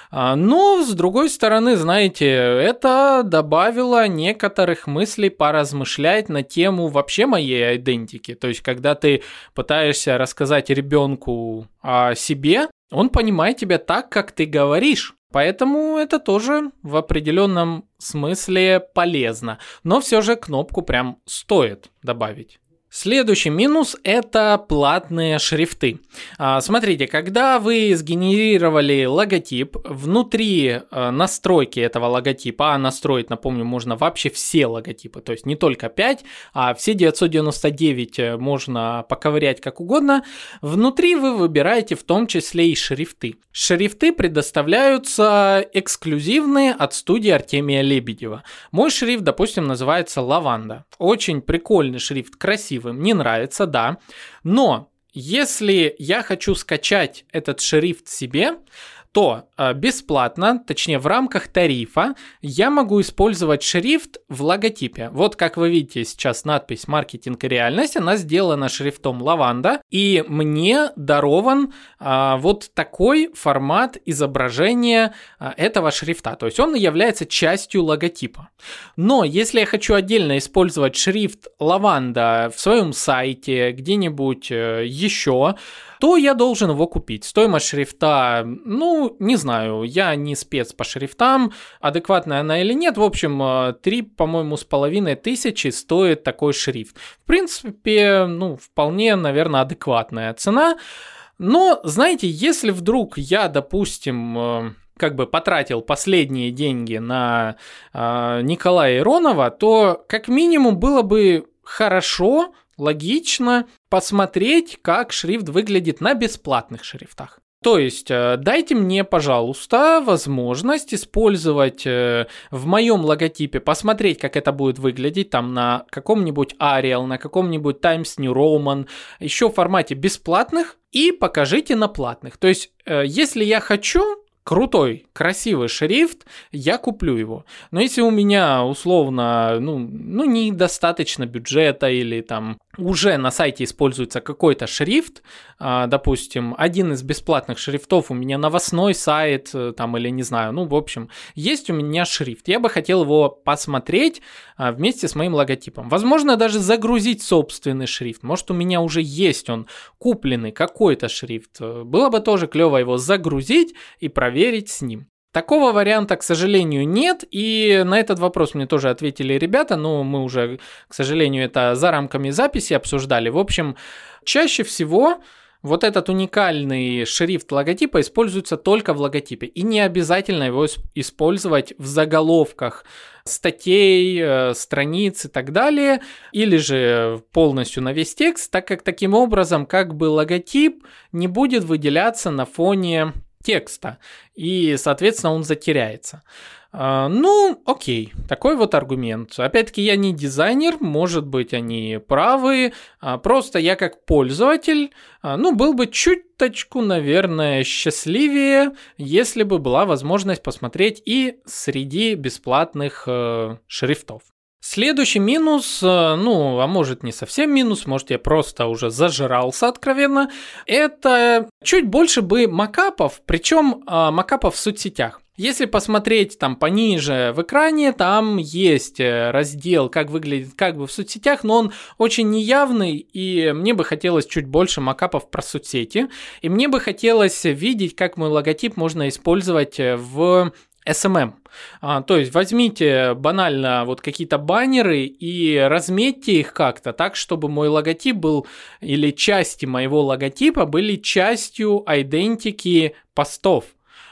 А, но, с другой стороны, знаете, это добавило некоторых мыслей поразмышлять на тему вообще моей идентики. То есть, когда ты пытаешься рассказать ребенку о себе, он понимает тебя так, как ты говоришь. Поэтому это тоже в определенном смысле полезно. Но все же кнопку прям стоит добавить. Следующий минус – это платные шрифты. А, смотрите, когда вы сгенерировали логотип, внутри а, настройки этого логотипа, а настроить, напомню, можно вообще все логотипы, то есть не только 5, а все 999 э, можно поковырять как угодно, внутри вы выбираете в том числе и шрифты. Шрифты предоставляются эксклюзивные от студии Артемия Лебедева. Мой шрифт, допустим, называется «Лаванда». Очень прикольный шрифт, красивый красивым, не нравится, да. Но если я хочу скачать этот шрифт себе, то э, бесплатно, точнее в рамках тарифа, я могу использовать шрифт в логотипе. Вот как вы видите сейчас надпись «Маркетинг и реальность», она сделана шрифтом лаванда, и мне дарован а, вот такой формат изображения а, этого шрифта. То есть он является частью логотипа. Но если я хочу отдельно использовать шрифт лаванда в своем сайте, где-нибудь э, еще, то я должен его купить. Стоимость шрифта, ну, не знаю, я не спец по шрифтам, адекватная она или нет. В общем, 3, э, по-моему, с половиной тысячи стоит такой шрифт. В принципе, ну, вполне, наверное, адекватная цена. Но, знаете, если вдруг я, допустим, э, как бы потратил последние деньги на э, Николая Иронова, то как минимум было бы хорошо логично посмотреть, как шрифт выглядит на бесплатных шрифтах. То есть э, дайте мне, пожалуйста, возможность использовать э, в моем логотипе, посмотреть, как это будет выглядеть там на каком-нибудь Arial, на каком-нибудь Times New Roman, еще в формате бесплатных, и покажите на платных. То есть, э, если я хочу, крутой, красивый шрифт, я куплю его. Но если у меня условно, ну, ну недостаточно бюджета или там уже на сайте используется какой-то шрифт, а, допустим, один из бесплатных шрифтов у меня новостной сайт, э, там, или не знаю, ну, в общем, есть у меня шрифт, я бы хотел его посмотреть а, вместе с моим логотипом. Возможно, даже загрузить собственный шрифт, может, у меня уже есть он купленный, какой-то шрифт, было бы тоже клево его загрузить и проверить с ним. Такого варианта, к сожалению, нет, и на этот вопрос мне тоже ответили ребята, но мы уже, к сожалению, это за рамками записи обсуждали. В общем, чаще всего вот этот уникальный шрифт логотипа используется только в логотипе, и не обязательно его использовать в заголовках статей, э, страниц и так далее, или же полностью на весь текст, так как таким образом как бы логотип не будет выделяться на фоне текста, и, соответственно, он затеряется. А, ну, окей, такой вот аргумент. Опять-таки, я не дизайнер, может быть, они правы, а, просто я как пользователь, а, ну, был бы чуточку, наверное, счастливее, если бы была возможность посмотреть и среди бесплатных э, шрифтов. Следующий минус, э, ну, а может не совсем минус, может я просто уже зажрался откровенно, это чуть больше бы макапов, причем э, макапов в соцсетях. Если посмотреть там пониже в экране, там есть э, раздел, как выглядит как бы в соцсетях, но он очень неявный, и мне бы хотелось чуть больше макапов про соцсети, и мне бы хотелось видеть, как мой логотип можно использовать в SMM. А, то есть возьмите банально вот какие-то баннеры и разметьте их как-то так, чтобы мой логотип был или части моего логотипа были частью идентики постов.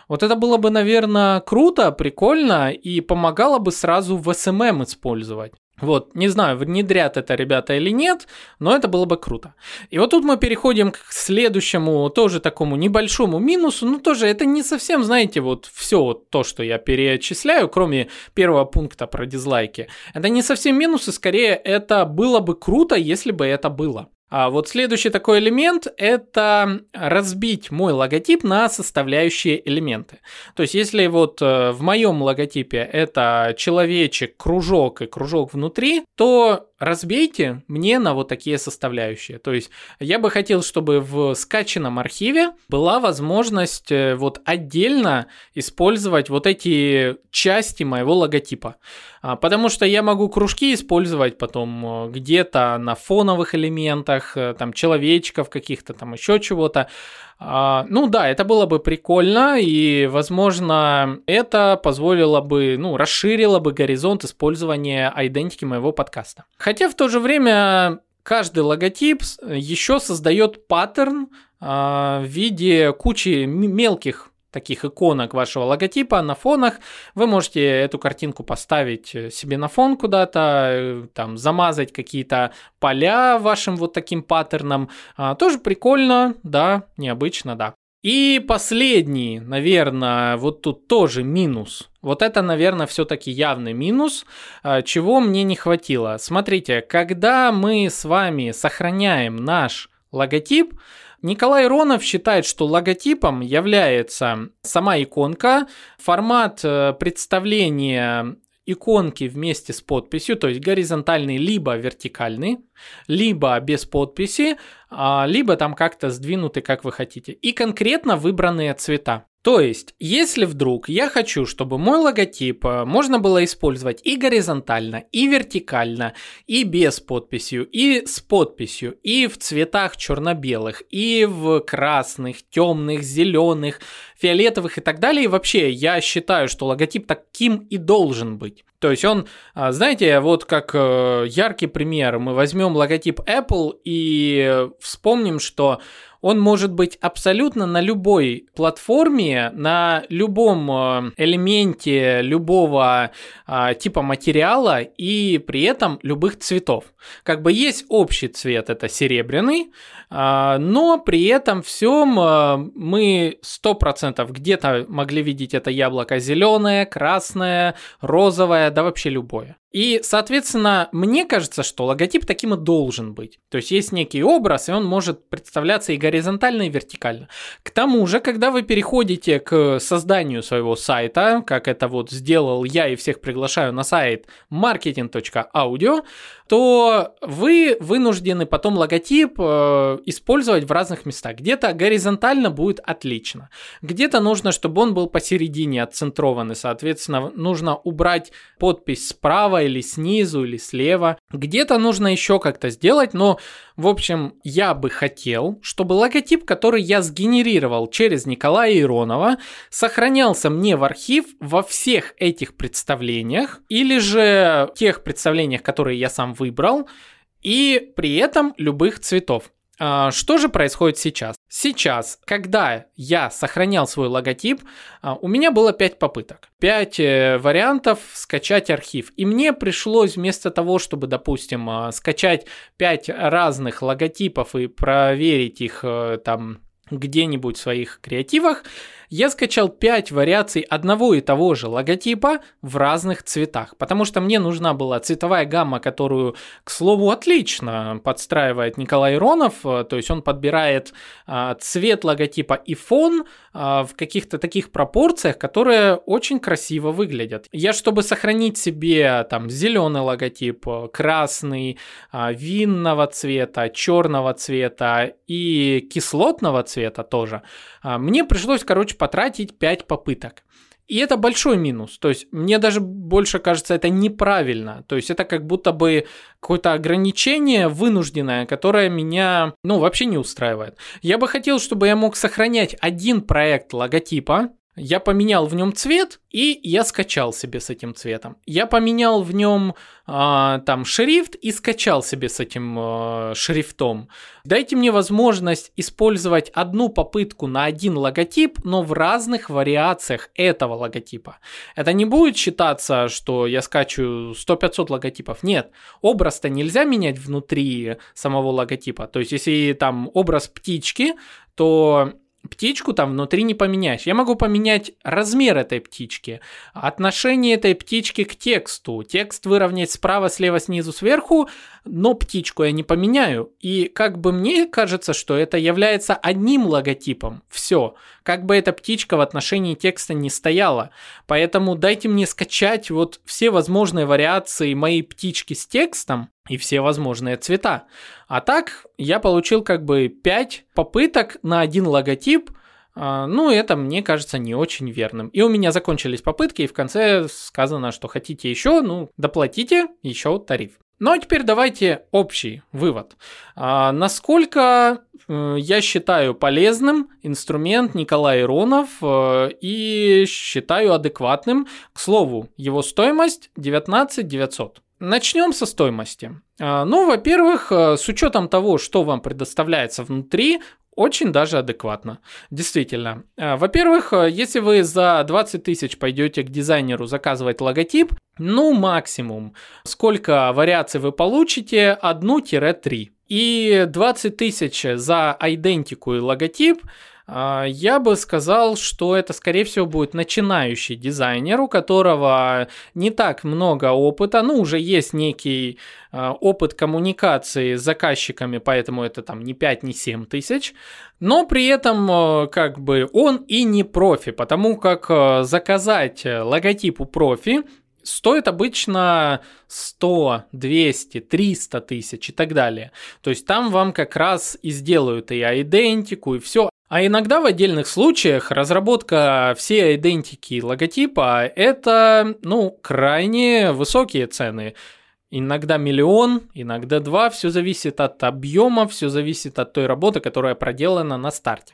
Вот это было бы, наверное, круто, прикольно и помогало бы сразу в SMM использовать. Вот, не знаю, внедрят это ребята или нет, но это было бы круто. И вот тут мы переходим к следующему, тоже такому небольшому минусу. Ну, тоже это не совсем, знаете, вот все вот то, что я перечисляю, кроме первого пункта про дизлайки. Это не совсем минусы, скорее это было бы круто, если бы это было. А вот следующий такой элемент – это разбить мой логотип на составляющие элементы. То есть, если вот э, в моем логотипе это человечек, кружок и кружок внутри, то разбейте мне на вот такие составляющие. То есть я бы хотел, чтобы в скачанном архиве была возможность э, вот отдельно использовать вот эти части моего логотипа. А, потому что я могу кружки использовать потом э, где-то на фоновых элементах, э, там человечков каких-то, там еще чего-то. А, ну да, это было бы прикольно, и, возможно, это позволило бы, ну, расширило бы горизонт использования идентики моего подкаста. Хотя в то же время каждый логотип еще создает паттерн а, в виде кучи мелких таких иконок вашего логотипа на фонах. Вы можете эту картинку поставить э, себе на фон куда-то, э, там замазать какие-то поля вашим вот таким паттерном. А, тоже прикольно, да, необычно, да. И последний, наверное, вот тут тоже минус. Вот это, наверное, все-таки явный минус, а, чего мне не хватило. Смотрите, когда мы с вами сохраняем наш логотип, Николай Ронов считает, что логотипом является сама иконка, формат э, представления иконки вместе с подписью, то есть горизонтальный либо вертикальный, либо без подписи, а, либо там как-то сдвинуты, как вы хотите. И конкретно выбранные цвета. То есть, если вдруг я хочу, чтобы мой логотип э, можно было использовать и горизонтально, и вертикально, и без подписью, и с подписью, и в цветах черно-белых, и в красных, темных, зеленых, фиолетовых и так далее, и вообще я считаю, что логотип таким и должен быть. То есть он, а, знаете, вот как э, яркий пример, мы возьмем логотип Apple и вспомним, что он может быть абсолютно на любой платформе, на любом э, элементе любого а, типа материала и при этом любых цветов. Как бы есть общий цвет, это серебряный, но при этом всем э, мы 100% где-то могли видеть это яблоко зеленое, красное, розовое, да вообще любое. И, соответственно, мне кажется, что логотип таким и должен быть. То есть есть некий образ, и он может представляться и горизонтально, и вертикально. К тому же, когда вы переходите к созданию своего сайта, как это вот сделал я и всех приглашаю на сайт marketing.audio, то вы вынуждены потом логотип э, использовать в разных местах. Где-то горизонтально будет отлично, где-то нужно, чтобы он был посередине отцентрирован, и, соответственно, нужно убрать подпись справа или снизу или слева. Где-то нужно еще как-то сделать, но в общем, я бы хотел, чтобы логотип, который я сгенерировал через Николая Иронова, сохранялся мне в архив во всех этих представлениях или же тех представлениях, которые я сам выбрал, и при этом любых цветов. А, что же происходит сейчас? Сейчас, когда я сохранял свой логотип, а, у меня было 5 попыток. 5 э, вариантов скачать архив. И мне пришлось вместо того, чтобы, допустим, а, скачать 5 разных логотипов и проверить их э, там где-нибудь в своих креативах, я скачал 5 вариаций одного и того же логотипа в разных цветах, потому что мне нужна была цветовая гамма, которую, к слову, отлично подстраивает Николай Иронов, то есть он подбирает а, цвет логотипа и фон а, в каких-то таких пропорциях, которые очень красиво выглядят. Я, чтобы сохранить себе там зеленый логотип, красный, а, винного цвета, черного цвета и кислотного цвета тоже, а, мне пришлось, короче, потратить 5 попыток. И это большой минус. То есть мне даже больше кажется это неправильно. То есть это как будто бы какое-то ограничение вынужденное, которое меня, ну, вообще не устраивает. Я бы хотел, чтобы я мог сохранять один проект логотипа, я поменял в нем цвет, и я скачал себе с этим цветом. Я поменял в нем э, а, там шрифт и скачал себе с этим э, шрифтом. Дайте мне возможность использовать одну попытку на один логотип, но в разных вариациях этого логотипа. Это не будет считаться, что я скачу 100-500 логотипов. Нет, образ-то нельзя менять внутри самого логотипа. То есть, если там образ птички, то птичку там внутри не поменяешь. Я могу поменять размер этой птички, отношение этой птички к тексту, текст выровнять справа, слева, снизу, сверху, но птичку я не поменяю. И как бы мне кажется, что это является одним логотипом. Все. Как бы эта птичка в отношении текста не стояла. Поэтому дайте мне скачать вот все возможные вариации моей птички с текстом и все возможные цвета. А так я получил как бы 5 попыток на один логотип, а, ну, это мне кажется не очень верным. И у меня закончились попытки, и в конце сказано, что хотите еще, ну, доплатите еще тариф. Ну а теперь давайте общий вывод. А, насколько э, я считаю полезным инструмент Николая Иронов э, и считаю адекватным. К слову, его стоимость 19 900. начнем со стоимости. А, ну, во-первых, э, с учетом того, что вам предоставляется внутри, очень даже адекватно. Действительно. А, во-первых, э, если вы за 20 тысяч пойдете к дизайнеру заказывать логотип, ну, максимум. Сколько вариаций вы получите? Одну-три. И 20 тысяч за идентику и логотип – я бы сказал, что это, скорее всего, будет начинающий дизайнер, у которого не так много опыта, ну, уже есть некий а, опыт коммуникации с заказчиками, поэтому это там не 5, не 7 тысяч, но при этом а, как бы он и не профи, потому как заказать логотип у профи стоит обычно 100, 200, 300 тысяч и так далее. То есть там вам как раз и сделают и идентику, и все. А иногда в отдельных случаях разработка всей идентики логотипа – это, ну, крайне высокие цены. Иногда миллион, иногда два, все зависит от объема, все зависит от той работы, которая проделана на старте.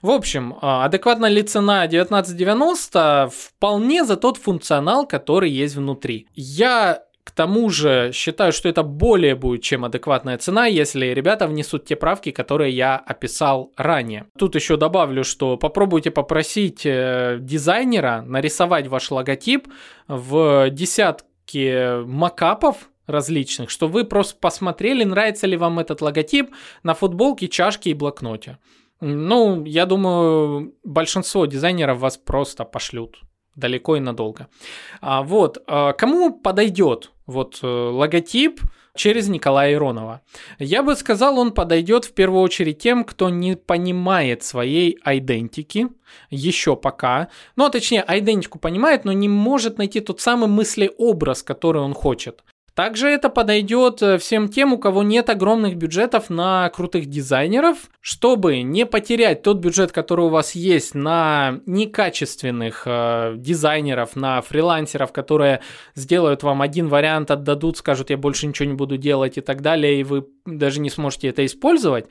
В общем, а, адекватна ли цена 1990 вполне за тот функционал, который есть внутри. Я к тому же считаю, что это более будет чем адекватная цена, если ребята внесут те правки, которые я описал ранее. Тут еще добавлю, что попробуйте попросить э, дизайнера нарисовать ваш логотип в десятке макапов, различных, что вы просто посмотрели, нравится ли вам этот логотип на футболке, чашке и блокноте. Ну, я думаю, большинство дизайнеров вас просто пошлют далеко и надолго. А, вот, а, кому подойдет вот э, логотип через Николая Иронова? Я бы сказал, он подойдет в первую очередь тем, кто не понимает своей идентики, еще пока, ну, а точнее, идентику понимает, но не может найти тот самый мыслеобраз, который он хочет. Также это подойдет э, всем тем, у кого нет огромных бюджетов на крутых дизайнеров, чтобы не потерять тот бюджет, который у вас есть на некачественных э, дизайнеров, на фрилансеров, которые сделают вам один вариант, отдадут, скажут, я больше ничего не буду делать и так далее, и вы даже не сможете это использовать.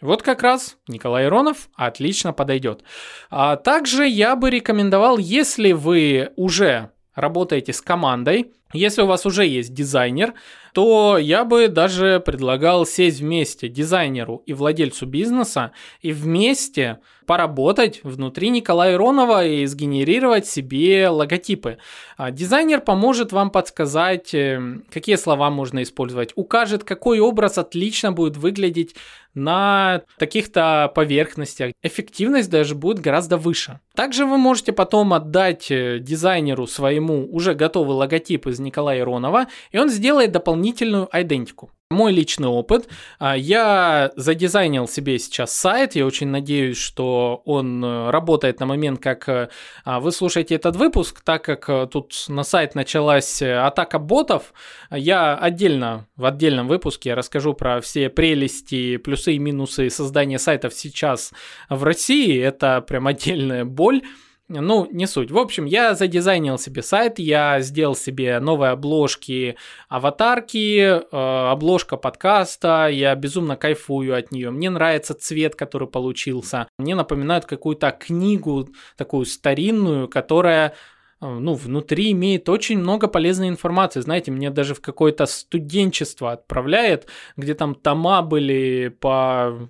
Вот как раз Николай Иронов отлично подойдет. А также я бы рекомендовал, если вы уже работаете с командой, если у вас уже есть дизайнер, то я бы даже предлагал сесть вместе дизайнеру и владельцу бизнеса и вместе поработать внутри Николая Иронова и сгенерировать себе логотипы. А дизайнер поможет вам подсказать, э, какие слова можно использовать, укажет, какой образ отлично будет выглядеть на таких-то поверхностях. Эффективность даже будет гораздо выше. Также вы можете потом отдать э, дизайнеру своему уже готовый логотип из Николая Иронова, и он сделает дополнительную идентику. Мой личный опыт. А, я задизайнил себе сейчас сайт. Я очень надеюсь, что он э, работает на момент, как э, а, вы слушаете этот выпуск, так как э, тут на сайт началась атака ботов. Я отдельно, в отдельном выпуске расскажу про все прелести, плюсы и минусы создания сайтов сейчас в России. Это прям отдельная боль. Ну, не суть. В общем, я задизайнил себе сайт, я сделал себе новые обложки, аватарки, э, обложка подкаста, я безумно кайфую от нее. Мне нравится цвет, который получился. Мне напоминает какую-то книгу, такую старинную, которая э, ну, внутри имеет очень много полезной информации. Знаете, мне даже в какое-то студенчество отправляет, где там тома были по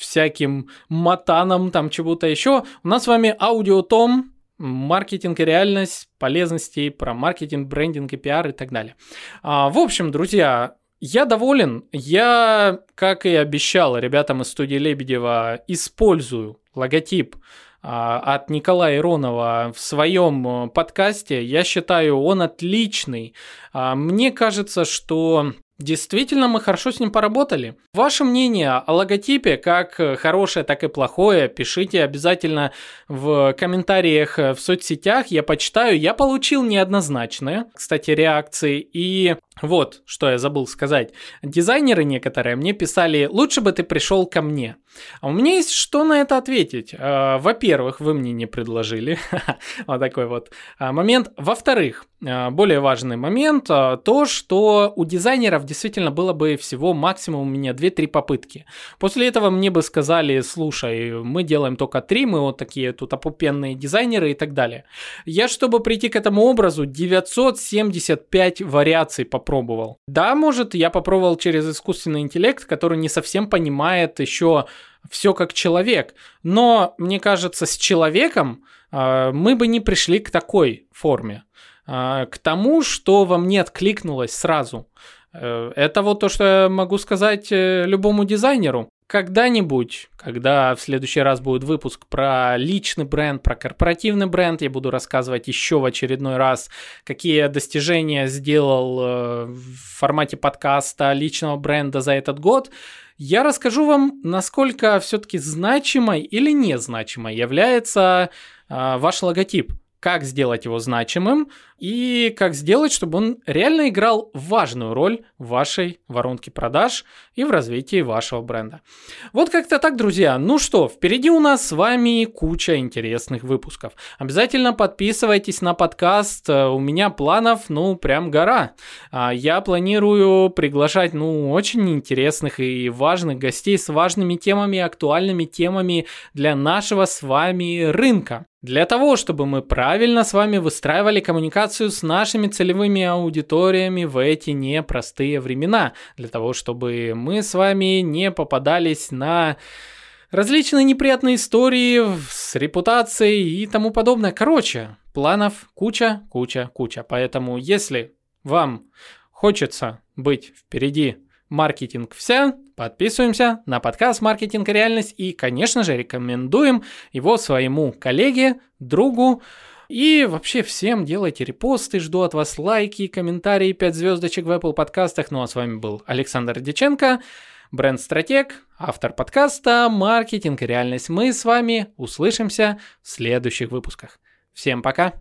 всяким матанам, там чего-то еще. У нас с вами аудиотом, маркетинг и реальность, полезности про маркетинг, брендинг и пиар и так далее. А, в общем, друзья, я доволен. Я, как и обещал ребятам из студии Лебедева, использую логотип а, от Николая Иронова в своем э, подкасте. Я считаю, он отличный. А, мне кажется, что Действительно, мы хорошо с ним поработали. Ваше мнение о логотипе, как хорошее, так и плохое, пишите обязательно в комментариях в соцсетях. Я почитаю. Я получил неоднозначные, кстати, реакции. И вот, что я забыл сказать. Дизайнеры некоторые мне писали, лучше бы ты пришел ко мне. А у меня есть что на это ответить. А, во-первых, вы мне не предложили. <laughs> вот такой вот а, момент. Во-вторых, а, более важный момент, то, что у дизайнеров действительно было бы всего максимум у меня 2-3 попытки. После этого мне бы сказали, слушай, мы делаем только 3, мы вот такие тут опупенные дизайнеры и так далее. Я, чтобы прийти к этому образу, 975 вариаций попробовал попробовал. Да, может, я попробовал через искусственный интеллект, который не совсем понимает еще все как человек. Но, мне кажется, с человеком э, мы бы не пришли к такой форме. Э, к тому, что во мне откликнулось сразу. Э, это вот то, что я могу сказать э, любому дизайнеру. Когда-нибудь, когда в следующий раз будет выпуск про личный бренд, про корпоративный бренд, я буду рассказывать еще в очередной раз, какие достижения сделал э, в формате подкаста личного бренда за этот год. Я расскажу вам, насколько все-таки значимой или незначимой является ваш логотип как сделать его значимым и как сделать, чтобы он реально играл важную роль в вашей воронке продаж и в развитии вашего бренда. Вот как-то так, друзья. Ну что, впереди у нас с вами куча интересных выпусков. Обязательно подписывайтесь на подкаст. У меня планов, ну, прям гора. А, я планирую приглашать, ну, очень интересных и важных гостей с важными темами, актуальными темами для нашего с вами рынка. Для того, чтобы мы правильно с вами выстраивали коммуникацию с нашими целевыми аудиториями в эти непростые времена, для того, чтобы мы с вами не попадались на различные неприятные истории с репутацией и тому подобное. Короче, планов куча, куча, куча. Поэтому, если вам хочется быть впереди маркетинг вся, Подписываемся на подкаст «Маркетинг и реальность» и, конечно же, рекомендуем его своему коллеге, другу, и вообще всем делайте репосты, жду от вас лайки, комментарии, 5 звездочек в Apple подкастах. Ну а с вами был Александр Диченко, бренд-стратег, автор подкаста «Маркетинг и реальность». Мы с вами услышимся в следующих выпусках. Всем пока!